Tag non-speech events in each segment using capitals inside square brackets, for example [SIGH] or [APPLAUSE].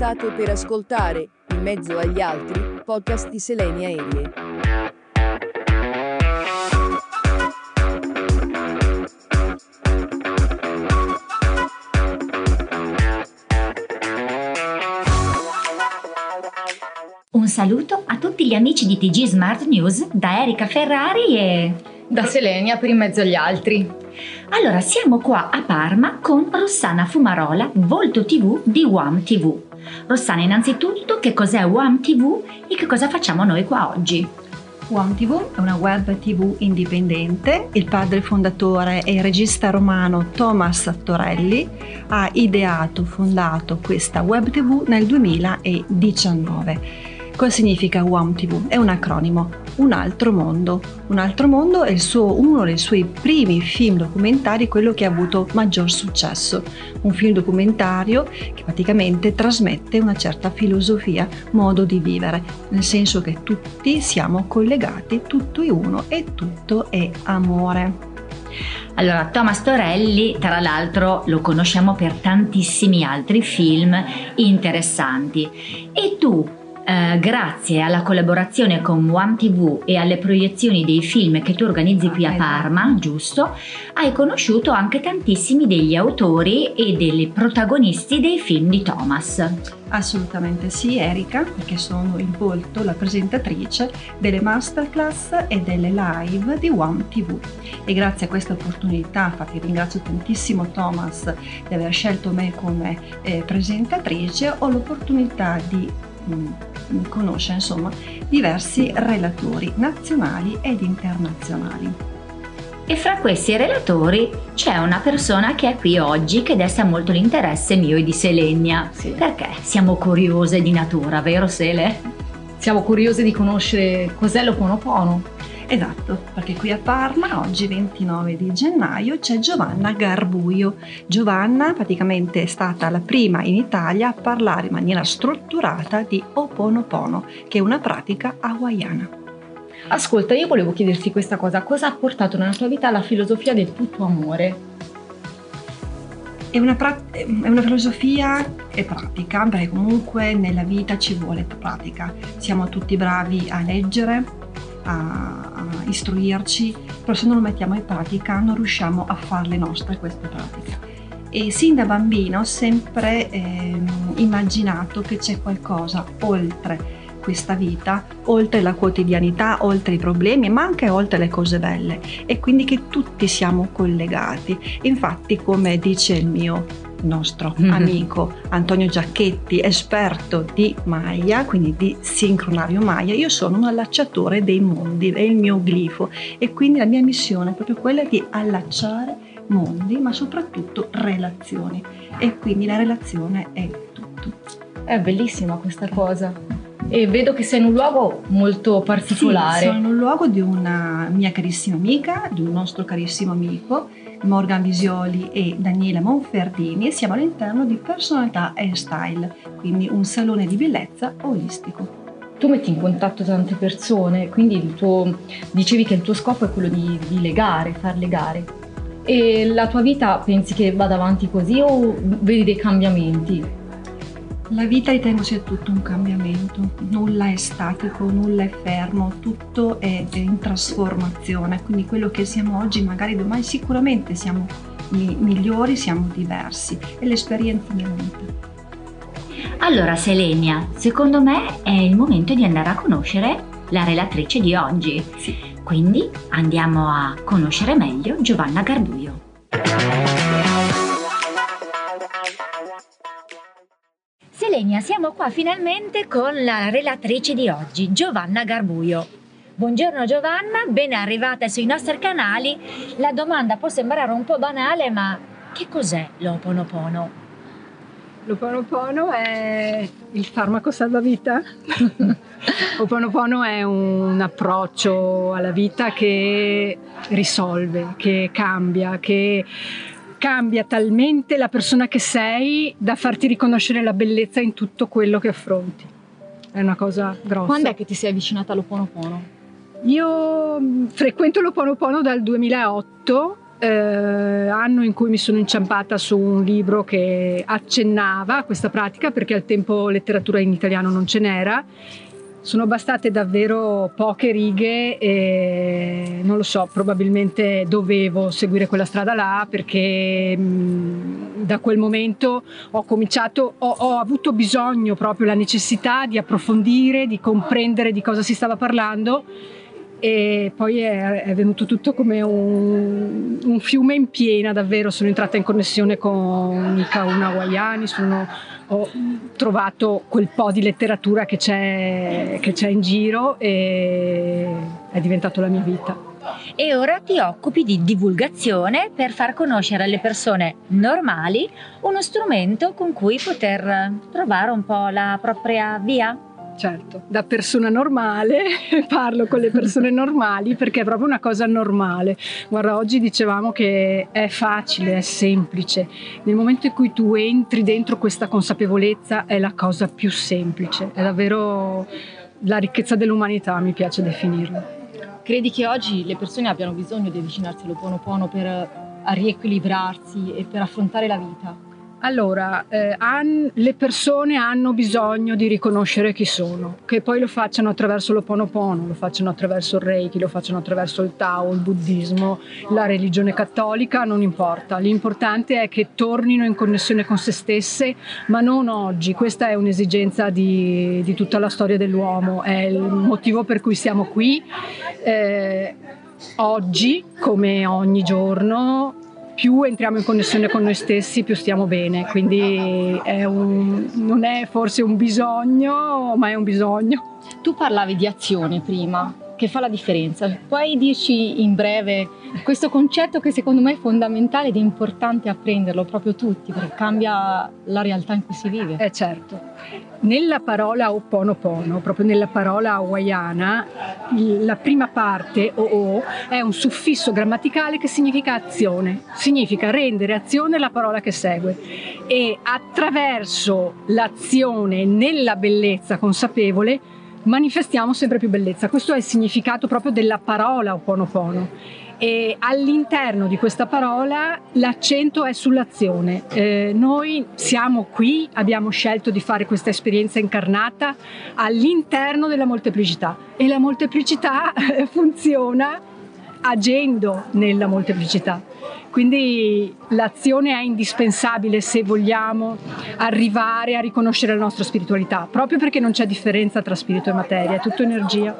State per ascoltare, in mezzo agli altri, podcast di Selenia Aerie. Un saluto a tutti gli amici di TG Smart News da Erika Ferrari e da Selenia per in mezzo agli altri. Allora, siamo qua a Parma con Rossana Fumarola, Volto TV di WAM TV. Rossana, innanzitutto, che cos'è WAM TV e che cosa facciamo noi qua oggi? WAM TV è una web TV indipendente. Il padre fondatore e il regista romano Thomas Torelli ha ideato, fondato questa web TV nel 2019 Cosa significa WAM TV? È un acronimo, un altro mondo. Un altro mondo è suo, uno dei suoi primi film documentari, quello che ha avuto maggior successo. Un film documentario che praticamente trasmette una certa filosofia, modo di vivere, nel senso che tutti siamo collegati, tutto è uno e tutto è amore. Allora, Thomas Torelli, tra l'altro, lo conosciamo per tantissimi altri film interessanti. E tu, eh, grazie alla collaborazione con One TV e alle proiezioni dei film che tu organizzi qui a Parma, giusto? Hai conosciuto anche tantissimi degli autori e dei protagonisti dei film di Thomas. Assolutamente sì, Erika, perché sono il volto, la presentatrice delle masterclass e delle live di One TV. E grazie a questa opportunità, infatti ringrazio tantissimo Thomas di aver scelto me come eh, presentatrice, ho l'opportunità di mh, conosce insomma diversi relatori nazionali ed internazionali. E fra questi relatori c'è una persona che è qui oggi che desta molto l'interesse mio e di Selenia. Sì. Perché siamo curiose di natura, vero Sele? Siamo curiose di conoscere cos'è l'Oponopono. Esatto, perché qui a Parma oggi 29 di gennaio c'è Giovanna Garbuio. Giovanna praticamente è stata la prima in Italia a parlare in maniera strutturata di Oponopono, che è una pratica hawaiana. Ascolta, io volevo chiederti questa cosa, cosa ha portato nella tua vita la filosofia del tutto amore? È una, pra- è una, filosofia e pratica, perché comunque nella vita ci vuole pratica. Siamo tutti bravi a leggere, a, a istruirci, però se non lo mettiamo in pratica non riusciamo a farle nostre queste pratiche. E sin da bambino ho sempre eh, immaginato che c'è qualcosa oltre questa vita, oltre la quotidianità, oltre i problemi, ma anche oltre le cose belle e quindi che tutti siamo collegati. Infatti, come dice il mio nostro mm-hmm. [LAUGHS] amico Antonio Giacchetti, esperto di Maya, quindi di sincronario Maya, io sono un allacciatore dei mondi, è il mio glifo e quindi la mia missione è proprio quella di allacciare mondi, ma soprattutto relazioni e quindi la relazione è tutto. È bellissima questa cosa. E vedo che sei in un luogo molto particolare. Sì, sono in un luogo di una mia carissima amica, di un nostro carissimo amico Morgan Visioli e Daniela Monferdini e siamo all'interno di Personalità e Style, quindi un salone di bellezza olistico. Tu metti in contatto tante persone, quindi tuo, dicevi che il tuo scopo è quello di, di legare, far legare. E la tua vita pensi che vada avanti così o vedi dei cambiamenti? La vita ritengo sia tutto un cambiamento, nulla è statico, nulla è fermo, tutto è in trasformazione, quindi quello che siamo oggi magari domani sicuramente siamo migliori, siamo diversi e l'esperienza mi aiuta. Allora Selenia, secondo me è il momento di andare a conoscere la relatrice di oggi. Sì. Quindi andiamo a conoscere meglio Giovanna Garbuio. Selenia, siamo qua finalmente con la relatrice di oggi, Giovanna Garbuio. Buongiorno Giovanna, ben arrivata sui nostri canali. La domanda può sembrare un po' banale, ma che cos'è l'Oponopono? L'Oponopono è il farmaco salvavita. [LAUGHS] L'Oponopono è un approccio alla vita che risolve, che cambia, che cambia talmente la persona che sei da farti riconoscere la bellezza in tutto quello che affronti. È una cosa grossa. Quando è che ti sei avvicinata all'Oponopono? Io mm, frequento l'Oponopono dal 2008 eh, anno in cui mi sono inciampata su un libro che accennava a questa pratica perché al tempo letteratura in italiano non ce n'era sono bastate davvero poche righe e non lo so, probabilmente dovevo seguire quella strada là perché da quel momento ho cominciato, ho, ho, avuto bisogno proprio, la necessità di approfondire, di comprendere di cosa si stava parlando e poi è, è venuto tutto come un, un, fiume in piena davvero, sono entrata in connessione con i Kauna Wayani, sono ho trovato quel po' di letteratura che c'è, che c'è in giro e è diventato la mia vita. E ora ti occupi di divulgazione per far conoscere alle persone normali uno strumento con cui poter trovare un po' la propria via certo, da persona normale [LAUGHS] parlo con le persone [LAUGHS] normali perché è proprio una cosa normale. Guarda, oggi dicevamo che è facile, è semplice. Nel momento in cui tu entri dentro questa consapevolezza è la cosa più semplice, è davvero la ricchezza dell'umanità, mi piace definirla. Credi che oggi le persone abbiano bisogno di avvicinarsi all'Oponopono per riequilibrarsi e per affrontare la vita? Allora, eh, han, le persone hanno bisogno di riconoscere chi sono, che poi lo facciano attraverso l'Oponopono, lo facciano attraverso il Reiki, lo facciano attraverso il Tao, il buddismo, la religione cattolica, non importa. L'importante è che tornino in connessione con se stesse, ma non oggi. Questa è un'esigenza di, di tutta la storia dell'uomo, è il motivo per cui siamo qui. Eh, oggi, come ogni giorno, più entriamo in connessione con noi stessi, più stiamo bene. Quindi è un, non è forse un bisogno, ma è un bisogno. Tu parlavi di azione prima, che fa la differenza. Puoi dirci in breve questo concetto che secondo me è fondamentale ed è importante apprenderlo proprio tutti perché cambia la realtà in cui si vive. Eh certo. Nella parola Oponopono, proprio nella parola hawaiana, la prima parte, o è un suffisso grammaticale che significa azione, significa rendere azione la parola che segue e attraverso l'azione nella bellezza consapevole manifestiamo sempre più bellezza. Questo è il significato proprio della parola Oponopono e all'interno di questa parola l'accento è sull'azione. Eh, noi siamo qui, abbiamo scelto di fare questa esperienza incarnata all'interno della molteplicità e la molteplicità [LAUGHS] funziona agendo nella molteplicità. Quindi l'azione è indispensabile se vogliamo arrivare a riconoscere la nostra spiritualità, proprio perché non c'è differenza tra spirito e materia, è tutto energia.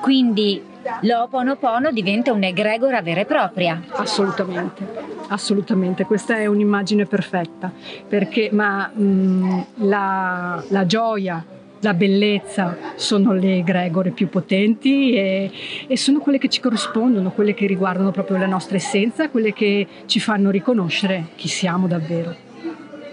Quindi l'Oponopono diventa un'egregora vera e propria. Assolutamente, assolutamente, questa è un'immagine perfetta, perché ma, mh, mm, la, la gioia, la bellezza sono le egregore più potenti e, e, sono quelle che ci corrispondono, quelle che riguardano proprio la nostra essenza, quelle che ci fanno riconoscere chi siamo davvero.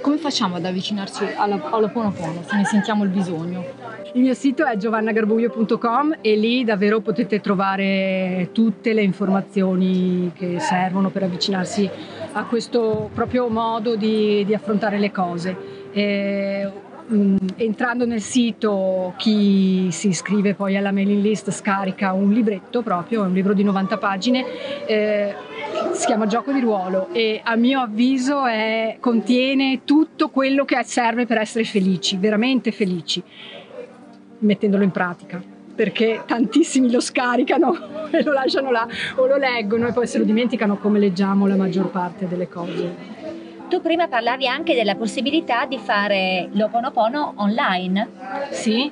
Come facciamo ad avvicinarci alla, all'Oponopono se ne sentiamo il bisogno? Il mio sito è giovannagarbuglio.com e lì davvero potete trovare tutte le informazioni che servono per avvicinarsi a questo proprio modo di, di affrontare le cose. E, um, entrando nel sito chi si iscrive poi alla mailing list scarica un libretto proprio, è un libro di 90 pagine. Eh, si chiama Gioco di ruolo e a mio avviso è, contiene tutto quello che serve per essere felici, veramente felici mettendolo in pratica perché tantissimi lo scaricano [LAUGHS] e lo lasciano là o lo leggono e poi se lo dimenticano come leggiamo la maggior parte delle cose. Tu prima parlavi anche della possibilità di fare l'Oponopono online. Sì,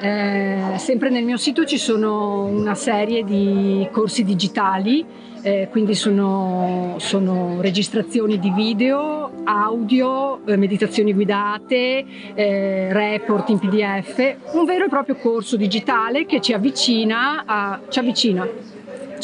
eh, sempre nel mio sito ci sono una serie di corsi digitali eh, quindi sono, sono, registrazioni di video, audio, eh, meditazioni guidate, eh, report in PDF, un vero e proprio corso digitale che ci avvicina, a, ci avvicina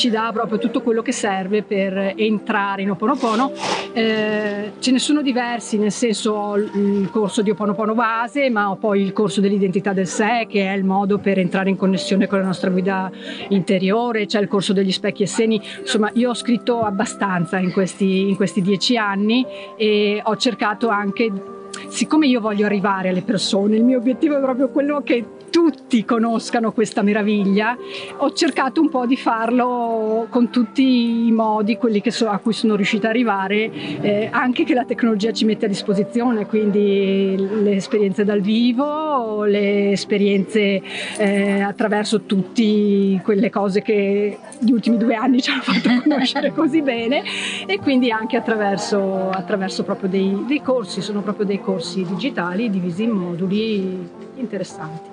ci dà proprio tutto quello che serve per entrare in Oponopono. Eh, ce ne sono diversi, nel senso ho il corso di Oponopono base, ma ho poi il corso dell'identità del sé, che è il modo per entrare in connessione con la nostra guida interiore, c'è il corso degli specchi e seni, insomma io ho scritto abbastanza in questi, in questi dieci anni e ho cercato anche siccome io voglio arrivare alle persone, il mio obiettivo è proprio quello che tutti conoscano questa meraviglia, ho cercato un po' di farlo con tutti i modi, quelli so, a cui sono riuscita ad arrivare, eh, anche che la tecnologia ci mette a disposizione, quindi le esperienze dal vivo, le esperienze eh, attraverso tutte quelle cose che gli ultimi due anni ci hanno fatto [LAUGHS] conoscere così bene e quindi anche attraverso, attraverso proprio dei, dei corsi, sono proprio dei corsi digitali divisi in moduli interessanti.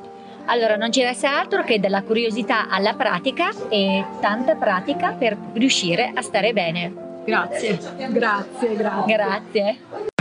Allora non ci resta altro che dalla curiosità alla pratica e tanta pratica per riuscire a stare bene. Grazie, grazie, grazie. Grazie.